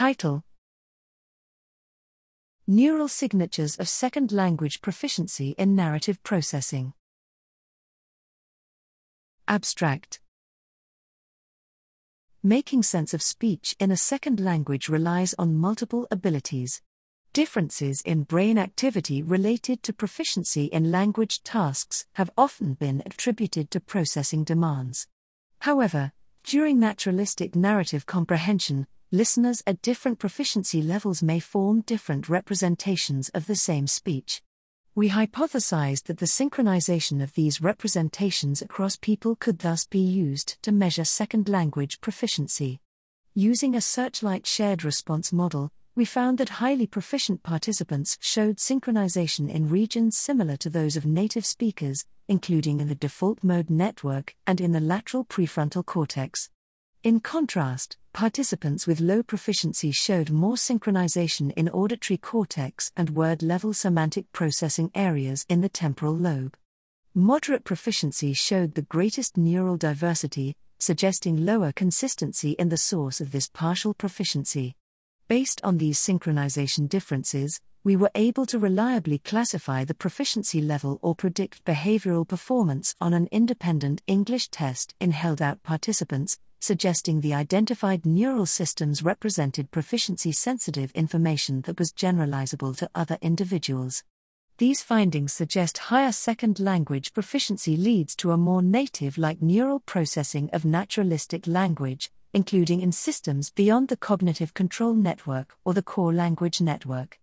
Title Neural Signatures of Second Language Proficiency in Narrative Processing. Abstract Making sense of speech in a second language relies on multiple abilities. Differences in brain activity related to proficiency in language tasks have often been attributed to processing demands. However, during naturalistic narrative comprehension, listeners at different proficiency levels may form different representations of the same speech. We hypothesized that the synchronization of these representations across people could thus be used to measure second language proficiency. Using a searchlight shared response model, we found that highly proficient participants showed synchronization in regions similar to those of native speakers, including in the default mode network and in the lateral prefrontal cortex. In contrast, participants with low proficiency showed more synchronization in auditory cortex and word level semantic processing areas in the temporal lobe. Moderate proficiency showed the greatest neural diversity, suggesting lower consistency in the source of this partial proficiency. Based on these synchronization differences, we were able to reliably classify the proficiency level or predict behavioral performance on an independent English test in held out participants, suggesting the identified neural systems represented proficiency sensitive information that was generalizable to other individuals. These findings suggest higher second language proficiency leads to a more native like neural processing of naturalistic language, including in systems beyond the cognitive control network or the core language network.